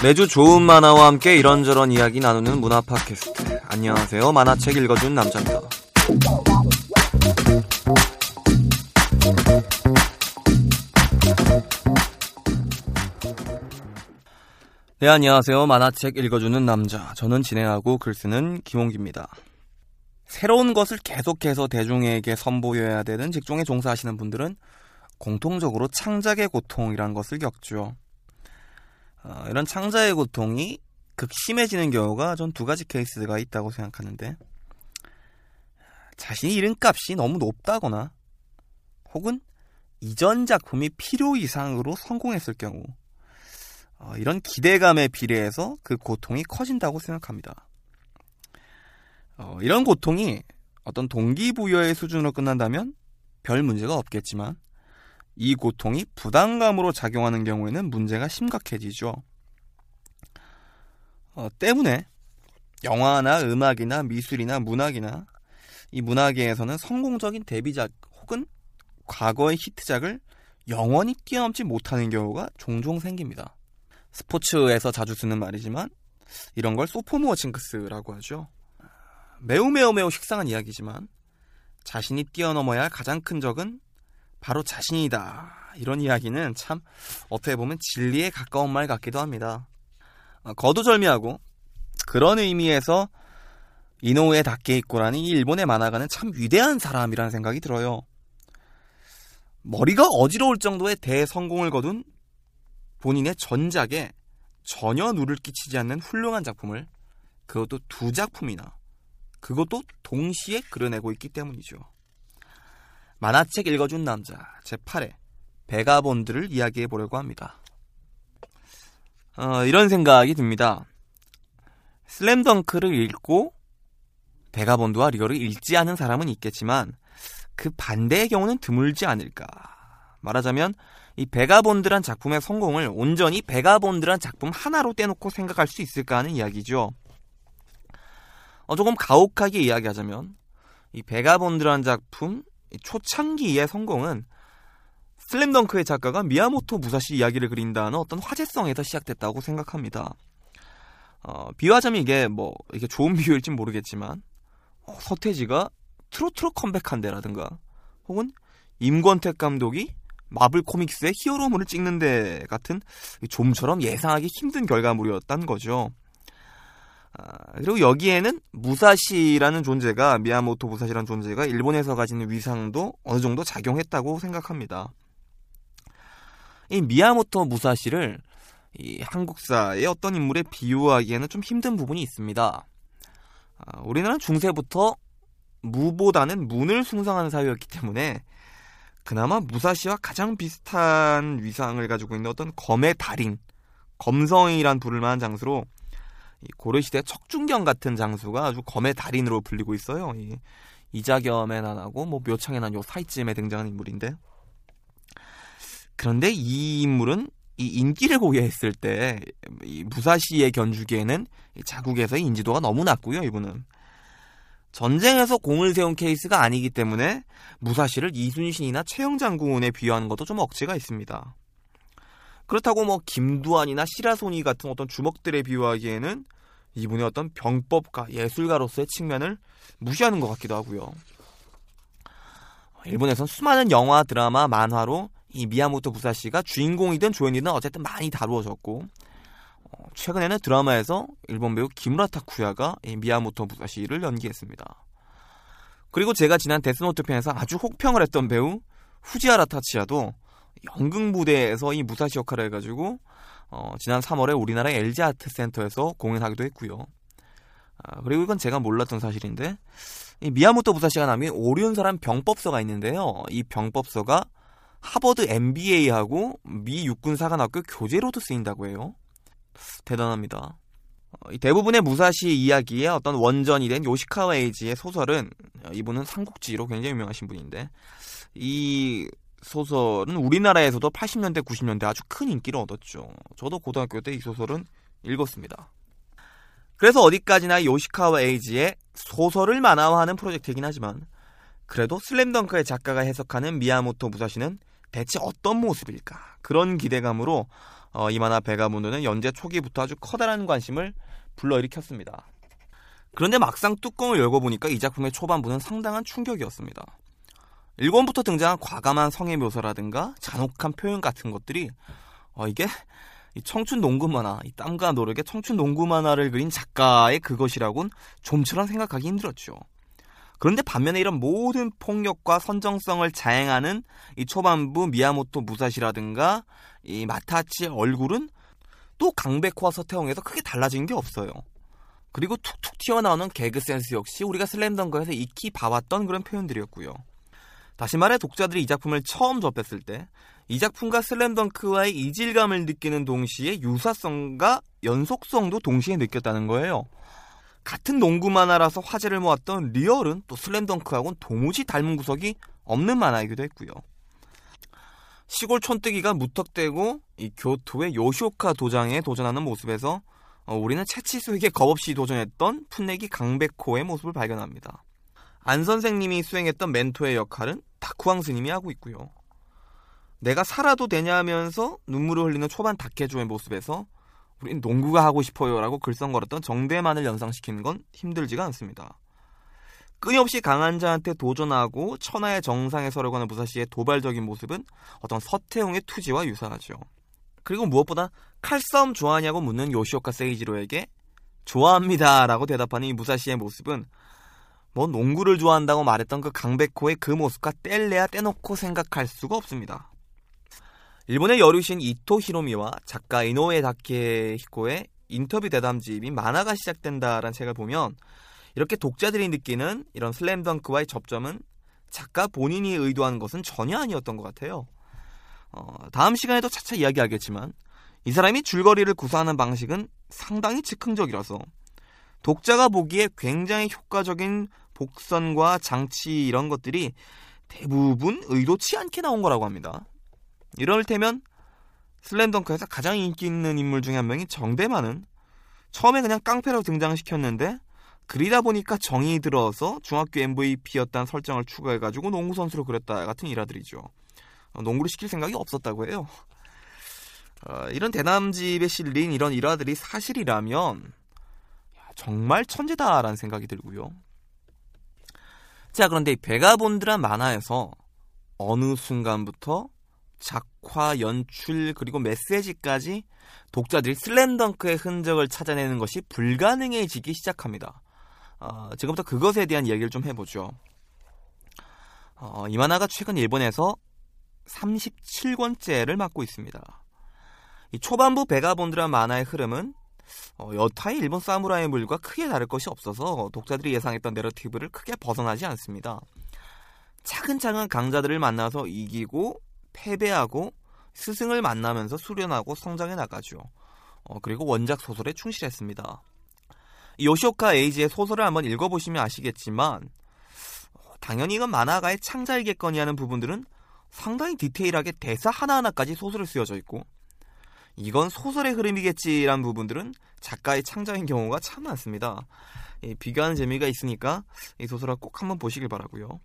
매주 좋은 만화와 함께 이런저런 이야기 나누는 문화 팟캐스트. 안녕하세요. 만화책 읽어준 남자입니다. 네, 안녕하세요. 만화책 읽어주는 남자. 저는 진행하고 글 쓰는 김홍기입니다. 새로운 것을 계속해서 대중에게 선보여야 되는 직종에 종사하시는 분들은 공통적으로 창작의 고통이라는 것을 겪죠. 어, 이런 창자의 고통이 극심해지는 경우가 전 두 가지 케이스가 있다고 생각하는데 자신이 잃은 값이 너무 높다거나 혹은 이전 작품이 필요 이상으로 성공했을 경우 어, 이런 기대감에 비례해서 그 고통이 커진다고 생각합니다. 어, 이런 고통이 어떤 동기부여의 수준으로 끝난다면 별 문제가 없겠지만 이 고통이 부담감으로 작용하는 경우에는 문제가 심각해지죠. 어, 때문에 영화나 음악이나 미술이나 문학이나 이 문화계에서는 성공적인 데뷔작 혹은 과거의 히트작을 영원히 뛰어넘지 못하는 경우가 종종 생깁니다. 스포츠에서 자주 쓰는 말이지만 이런 걸 소포모어 징크스라고 하죠. 매우 매우 매우 식상한 이야기지만 자신이 뛰어넘어야 할 가장 큰 적은 바로 자신이다. 이런 이야기는 참 어떻게 보면 진리에 가까운 말 같기도 합니다. 어, 거두절미하고 그런 의미에서 이노우에 다케이코라는 이 일본의 만화가는 참 위대한 사람이라는 생각이 들어요. 머리가 어지러울 정도의 대성공을 거둔 본인의 전작에 전혀 누를 끼치지 않는 훌륭한 작품을 그것도 두 작품이나 그것도 동시에 그려내고 있기 때문이죠. 만화책 읽어준 남자 제8회 베가본드를 이야기해 보려고 합니다. 어, 이런 생각이 듭니다. 슬램덩크를 읽고 베가본드와 리거를 읽지 않은 사람은 있겠지만 그 반대의 경우는 드물지 않을까. 말하자면 이 베가본드란 작품의 성공을 온전히 베가본드란 작품 하나로 떼놓고 생각할 수 있을까 하는 이야기죠. 어, 조금 가혹하게 이야기하자면 이 베가본드란 작품 초창기의 성공은 슬램덩크의 작가가 미야모토 무사시 이야기를 그린다는 어떤 화제성에서 시작됐다고 생각합니다. 어, 비유하자면 이게 뭐 이게 좋은 비유일진 모르겠지만 어, 서태지가 트로트로 컴백한데라든가 혹은 임권택 감독이 마블 코믹스의 히어로물을 찍는데 같은 좀처럼 예상하기 힘든 결과물이었다는 거죠. 아, 그리고 여기에는 무사시라는 존재가 미야모토 무사시라는 존재가 일본에서 가지는 위상도 어느 정도 작용했다고 생각합니다. 이 미야모토 무사시를 이 한국사의 어떤 인물에 비유하기에는 좀 힘든 부분이 있습니다. 아, 우리나라는 중세부터 무보다는 문을 숭상하는 사회였기 때문에 그나마 무사시와 가장 비슷한 위상을 가지고 있는 어떤 검의 달인, 검성이란 부를 만한 장수로 고려시대 척준경 같은 장수가 아주 검의 달인으로 불리고 있어요. 이, 이자겸에 난하고 뭐 묘창에 난요 사이쯤에 등장하는 인물인데 그런데 이 인물은 이 인기를 고려했을 때 이 무사시에 견주기에는 자국에서의 인지도가 너무 낮고요. 이분은 전쟁에서 공을 세운 케이스가 아니기 때문에 무사시를 이순신이나 최영장군에 비유하는 것도 좀 억지가 있습니다. 그렇다고 뭐 김두한이나 시라소니 같은 어떤 주먹들에 비유하기에는 이분의 어떤 병법가, 예술가로서의 측면을 무시하는 것 같기도 하고요. 일본에선 수많은 영화, 드라마, 만화로 이 미야모토 부사시가 주인공이든 조연이든 어쨌든 많이 다루어졌고 어, 최근에는 드라마에서 일본 배우 기무라 타쿠야가 이 미야모토 무사시를 연기했습니다. 그리고 제가 지난 데스노트 편에서 아주 혹평을 했던 배우 후지와라 타츠야도 연극 무대에서 이 무사시 역할을 해가지고 어, 지난 3월에 우리나라 LG 아트센터에서 공연하기도 했고요. 아, 그리고 이건 제가 몰랐던 사실인데 이 미야모토 무사시가 남긴 오륜사란 병법서가 있는데요. 이 병법서가 하버드 MBA하고 미 육군사관학교 교재로도 쓰인다고 해요. 대단합니다. 어, 대부분의 무사시 이야기의 어떤 원전이 된 요시카와 에이지의 소설은 어, 이분은 삼국지로 굉장히 유명하신 분인데 이 소설은 우리나라에서도 80년대, 90년대 아주 큰 인기를 얻었죠. 저도 고등학교 때 이 소설은 읽었습니다. 그래서 어디까지나 요시카와 에이지의 소설을 만화화하는 프로젝트이긴 하지만 그래도 슬램덩크의 작가가 해석하는 미야모토 무사시는 대체 어떤 모습일까? 그런 기대감으로 어, 이 만화 베가문드는 연재 초기부터 아주 커다란 관심을 불러일으켰습니다. 그런데 막상 뚜껑을 열고 보니까 이 작품의 초반부는 상당한 충격이었습니다. 일권부터 등장한 과감한 성의 묘사라든가 잔혹한 표현 같은 것들이 어, 이게 청춘 농구 만화, 이 땀과 노력의 청춘 농구 만화를 그린 작가의 그것이라곤 좀처럼 생각하기 힘들었죠. 그런데 반면에 이런 모든 폭력과 선정성을 자행하는 이 초반부 미야모토 무사시라든가 이 마타치의 얼굴은 또 강백호와 서태웅에서 크게 달라진 게 없어요. 그리고 툭툭 튀어나오는 개그 센스 역시 우리가 슬램덩크에서 익히 봐왔던 그런 표현들이었고요. 다시 말해 독자들이 이 작품을 처음 접했을 때 이 작품과 슬램덩크와의 이질감을 느끼는 동시에 유사성과 연속성도 동시에 느꼈다는 거예요. 같은 농구 만화라서 화제를 모았던 리얼은 또 슬램덩크하고는 도무지 닮은 구석이 없는 만화이기도 했고요. 시골 촌뜨기가 무턱대고 이 교토의 요시오카 도장에 도전하는 모습에서 어, 우리는 채치수에게 겁없이 도전했던 풋내기 강백호의 모습을 발견합니다. 안 선생님이 수행했던 멘토의 역할은 다쿠앙 스님이 하고 있고요. 내가 살아도 되냐면서 눈물을 흘리는 초반 다케조의 모습에서 우린 농구가 하고 싶어요라고 글썽거렸던 정대만을 연상시키는 건 힘들지가 않습니다. 끊임없이 강한 자한테 도전하고 천하의 정상에 서려고 하는 무사시의 도발적인 모습은 어떤 서태웅의 투지와 유사하죠. 그리고 무엇보다 칼싸움 좋아하냐고 묻는 요시오카 세이지로에게 좋아합니다라고 대답하는 이 무사시의 모습은 뭐 농구를 좋아한다고 말했던 그 강백호의 그 모습과 뗄래야 떼놓고 생각할 수가 없습니다. 일본의 여류신 이토 히로미와 작가 이노에 다케히코의 인터뷰 대담집인 만화가 시작된다라는 책을 보면 이렇게 독자들이 느끼는 이런 슬램덩크와의 접점은 작가 본인이 의도한 것은 전혀 아니었던 것 같아요. 어, 다음 시간에도 차차 이야기하겠지만 이 사람이 줄거리를 구사하는 방식은 상당히 즉흥적이라서 독자가 보기에 굉장히 효과적인 복선과 장치 이런 것들이 대부분 의도치 않게 나온 거라고 합니다. 이럴 테면 슬램덩크에서 가장 인기 있는 인물 중에 한 명이 정대만은 처음에 그냥 깡패로 등장시켰는데 그리다 보니까 정이 들어서 중학교 MVP였다는 설정을 추가해가지고 농구 선수로 그렸다 같은 일화들이죠. 어, 농구를 시킬 생각이 없었다고 해요. 어, 이런 대남집에 실린 이런 일화들이 사실이라면 정말 천재다라는 생각이 들고요. 자 그런데 이 베가본드란 만화에서 어느 순간부터 작화, 연출, 그리고 메시지까지 독자들이 슬램덩크의 흔적을 찾아내는 것이 불가능해지기 시작합니다. 어, 지금부터 그것에 대한 이야기를 좀 해보죠. 어, 이 만화가 최근 일본에서 37권째를 맡고 있습니다. 이 초반부 베가본드란 만화의 흐름은 어, 여타의 일본 사무라이 물과 크게 다를 것이 없어서 독자들이 예상했던 내러티브를 크게 벗어나지 않습니다. 차근차근 강자들을 만나서 이기고 패배하고 스승을 만나면서 수련하고 성장해 나가죠. 어, 그리고 원작 소설에 충실했습니다. 요시오카 에이지의 소설을 한번 읽어보시면 아시겠지만 어, 당연히 이건 만화가의 창작이겠거니 하는 부분들은 상당히 디테일하게 대사 하나하나까지 소설에 쓰여져 있고 이건 소설의 흐름이겠지라는 부분들은 작가의 창작인 경우가 참 많습니다. 비교하는 재미가 있으니까 이 소설을 꼭 한번 보시길 바라고요.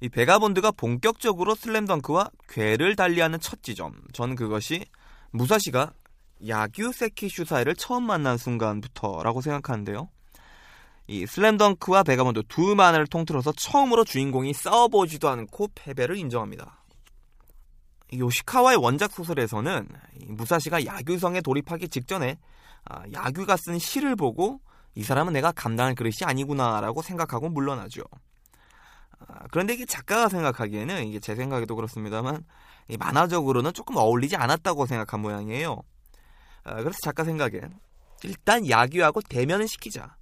이 베가본드가 본격적으로 슬램덩크와 궤를 달리하는 첫 지점. 저는 그것이 무사시가 야규 세키 슈사이를 처음 만난 순간부터라고 생각하는데요. 이 슬램덩크와 베가본드 두 만화를 통틀어서 처음으로 주인공이 싸워보지도 않고 패배를 인정합니다. 요시카와의 원작 소설에서는 무사시가 야규성에 돌입하기 직전에 아, 야규가 쓴 시를 보고 이 사람은 내가 감당할 그릇이 아니구나라고 생각하고 물러나죠. 아, 그런데 이게 작가가 생각하기에는 이게 제 생각에도 그렇습니다만 만화적으로는 조금 어울리지 않았다고 생각한 모양이에요. 아, 그래서 작가 생각엔 일단 야규하고 대면을 시키자.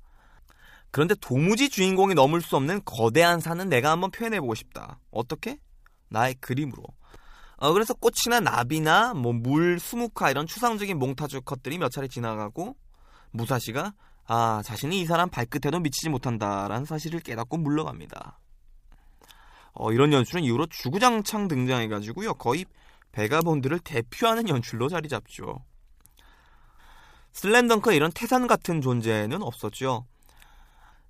그런데 도무지 주인공이 넘을 수 없는 거대한 산은 내가 한번 표현해보고 싶다. 어떻게? 나의 그림으로. 어, 그래서 꽃이나 나비나 뭐 물, 수묵화 이런 추상적인 몽타주 컷들이 몇 차례 지나가고 무사시가 아 자신이 이 사람 발끝에도 미치지 못한다라는 사실을 깨닫고 물러갑니다. 어, 이런 연출은 이후로 주구장창 등장해가지고요 거의 베가본드를 대표하는 연출로 자리 잡죠. 슬램덩크 이런 태산 같은 존재는 없었죠.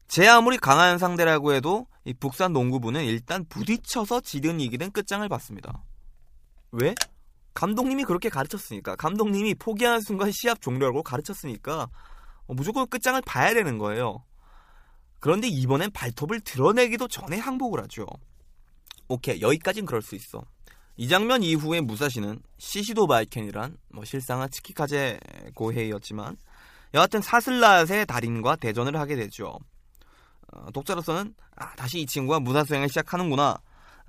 제 아무리 강한 상대라고 해도 이 북산 농구부는 일단 부딪혀서 지든 이기든 끝장을 봤습니다. 왜? 감독님이 그렇게 가르쳤으니까 감독님이 포기하는 순간 시합 종료라고 가르쳤으니까 어, 무조건 끝장을 봐야 되는 거예요. 그런데 이번엔 발톱을 드러내기도 전에 항복을 하죠. 오케이 여기까진 그럴 수 있어. 이 장면 이후에 무사시는 시시도 바이켄이란 뭐 실상은 치키카제 고해였지만 여하튼 사슬랏의 달인과 대전을 하게 되죠. 어, 독자로서는 아, 다시 이 친구가 무사 수행을 시작하는구나.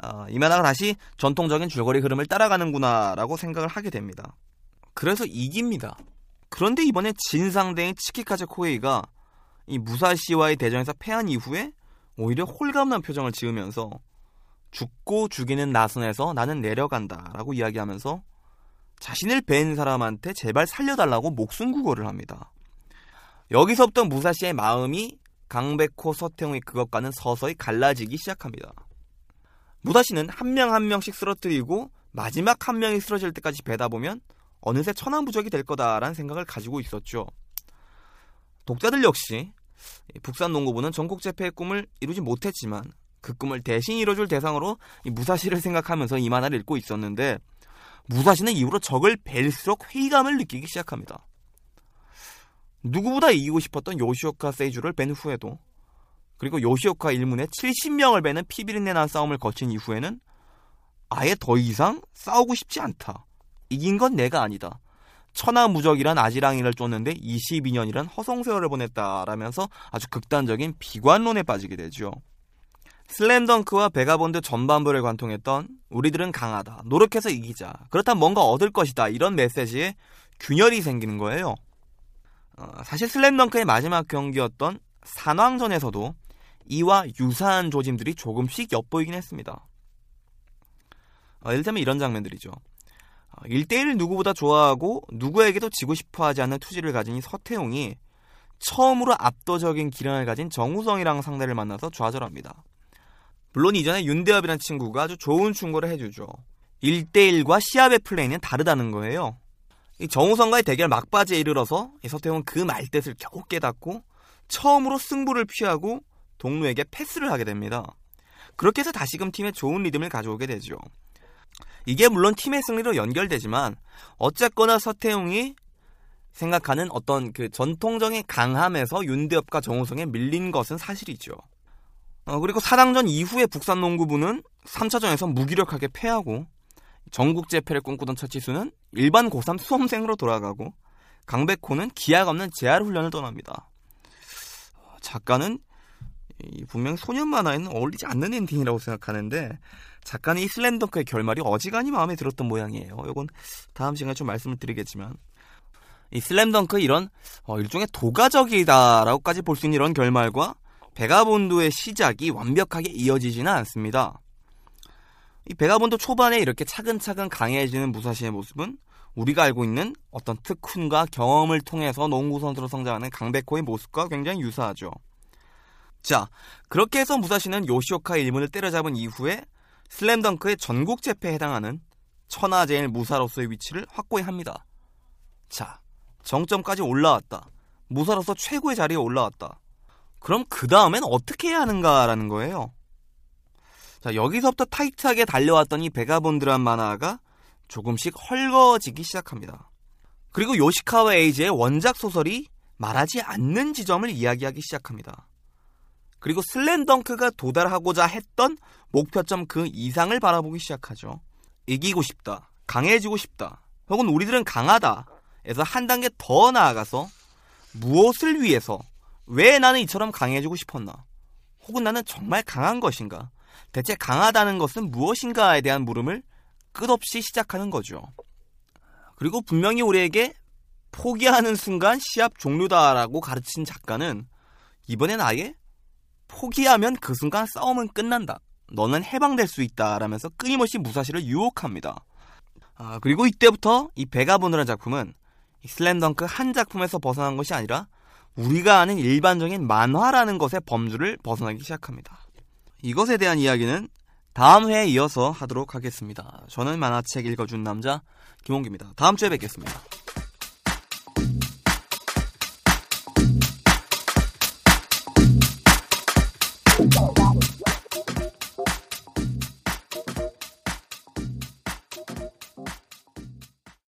어, 이만화가 다시 전통적인 줄거리 흐름을 따라가는구나라고 생각을 하게 됩니다. 그래서 이깁니다. 그런데 이번에 진 상대인 치키카제 코에이가 이 무사시와의 대전에서 패한 이후에 오히려 홀감난 표정을 지으면서 죽고 죽이는 나선에서 나는 내려간다라고 이야기하면서 자신을 뵌 사람한테 제발 살려달라고 목숨 구걸을 합니다. 여기서부터 무사시의 마음이 강백호 서태웅의 그것과는 서서히 갈라지기 시작합니다. 무사시는 한 명 한 명씩 쓰러뜨리고 마지막 한 명이 쓰러질 때까지 배다 보면 어느새 천하무적이 될 거다라는 생각을 가지고 있었죠. 독자들 역시 북산 농구부는 전국 재패의 꿈을 이루지 못했지만 그 꿈을 대신 이뤄줄 대상으로 무사시를 생각하면서 이 만화를 읽고 있었는데 무사시는 이후로 적을 뵐수록 회의감을 느끼기 시작합니다. 누구보다 이기고 싶었던 요시오카 세이주를 뵌 후에도 그리고 요시오카 일문에 70명을 베는 피비린내 난 싸움을 거친 이후에는 아예 더 이상 싸우고 싶지 않다. 이긴 건 내가 아니다. 천하무적이란 아지랑이를 쫓는데 22년이란 허송세월을 보냈다라면서 아주 극단적인 비관론에 빠지게 되죠. 슬램덩크와 베가본드 전반부를 관통했던 우리들은 강하다. 노력해서 이기자. 그렇다면 뭔가 얻을 것이다. 이런 메시지에 균열이 생기는 거예요. 어, 사실 슬램덩크의 마지막 경기였던 산왕전에서도 이와 유사한 조짐들이 조금씩 엿보이긴 했습니다. 어, 예를 들면 이런 장면들이죠. 어, 1대1 누구보다 좋아하고 누구에게도 지고 싶어 하지 않는 투지를 가진 이 서태웅이 처음으로 압도적인 기량을 가진 정우성이랑 상대를 만나서 좌절합니다. 물론 이전에 윤대엽이라는 친구가 아주 좋은 충고를 해주죠. 1대1과 시합의 플레이는 다르다는 거예요. 이 정우성과의 대결 막바지에 이르러서 이 서태웅은 그 말뜻을 겨우 깨닫고 처음으로 승부를 피하고 동료에게 패스를 하게 됩니다. 그렇게 해서 다시금 팀에 좋은 리듬을 가져오게 되죠. 이게 물론 팀의 승리로 연결되지만 어쨌거나 서태웅이 생각하는 어떤 그 전통적인 강함에서 윤대엽과 정우성에 밀린 것은 사실이죠. 어, 그리고 사당전 이후에 북산 농구부는 3차전에서 무기력하게 패하고 전국 재패를 꿈꾸던 처치수는 일반 고3 수험생으로 돌아가고 강백호는 기약 없는 재활 훈련을 떠납니다. 작가는 분명 소년 만화에는 어울리지 않는 엔딩이라고 생각하는데 작가는 이 슬램덩크의 결말이 어지간히 마음에 들었던 모양이에요. 이건 다음 시간에 좀 말씀을 드리겠지만 이 슬램덩크 이런 어, 일종의 도가적이다라고까지 볼 수 있는 이런 결말과 베가본드의 시작이 완벽하게 이어지지는 않습니다. 이 베가본드 초반에 이렇게 차근차근 강해지는 무사시의 모습은 우리가 알고 있는 어떤 특훈과 경험을 통해서 농구 선수로 성장하는 강백호의 모습과 굉장히 유사하죠. 자, 그렇게 해서 무사시는 요시오카 일문을 때려잡은 이후에 슬램덩크의 전국 재패에 해당하는 천하제일 무사로서의 위치를 확고히 합니다. 자, 정점까지 올라왔다. 무사로서 최고의 자리에 올라왔다. 그럼 그 다음엔 어떻게 해야 하는가라는 거예요. 자, 여기서부터 타이트하게 달려왔던 이 베가본드란 만화가 조금씩 헐거워지기 시작합니다. 그리고 요시카와 에이지의 원작 소설이 말하지 않는 지점을 이야기하기 시작합니다. 그리고 슬램덩크가 도달하고자 했던 목표점 그 이상을 바라보기 시작하죠. 이기고 싶다. 강해지고 싶다. 혹은 우리들은 강하다. 에서 한 단계 더 나아가서 무엇을 위해서 왜 나는 이처럼 강해지고 싶었나? 혹은 나는 정말 강한 것인가? 대체 강하다는 것은 무엇인가에 대한 물음을 끝없이 시작하는 거죠. 그리고 분명히 우리에게 포기하는 순간 시합 종료다라고 가르친 작가는 이번엔 아예 포기하면 그 순간 싸움은 끝난다. 너는 해방될 수 있다. 라면서 끊임없이 무사시를 유혹합니다. 아, 그리고 이때부터 이 베가본드라는 작품은 슬램덩크 한 작품에서 벗어난 것이 아니라 우리가 아는 일반적인 만화라는 것의 범주를 벗어나기 시작합니다. 이것에 대한 이야기는 다음 회에 이어서 하도록 하겠습니다. 저는 만화책 읽어준 남자 김홍기입니다. 다음 주에 뵙겠습니다.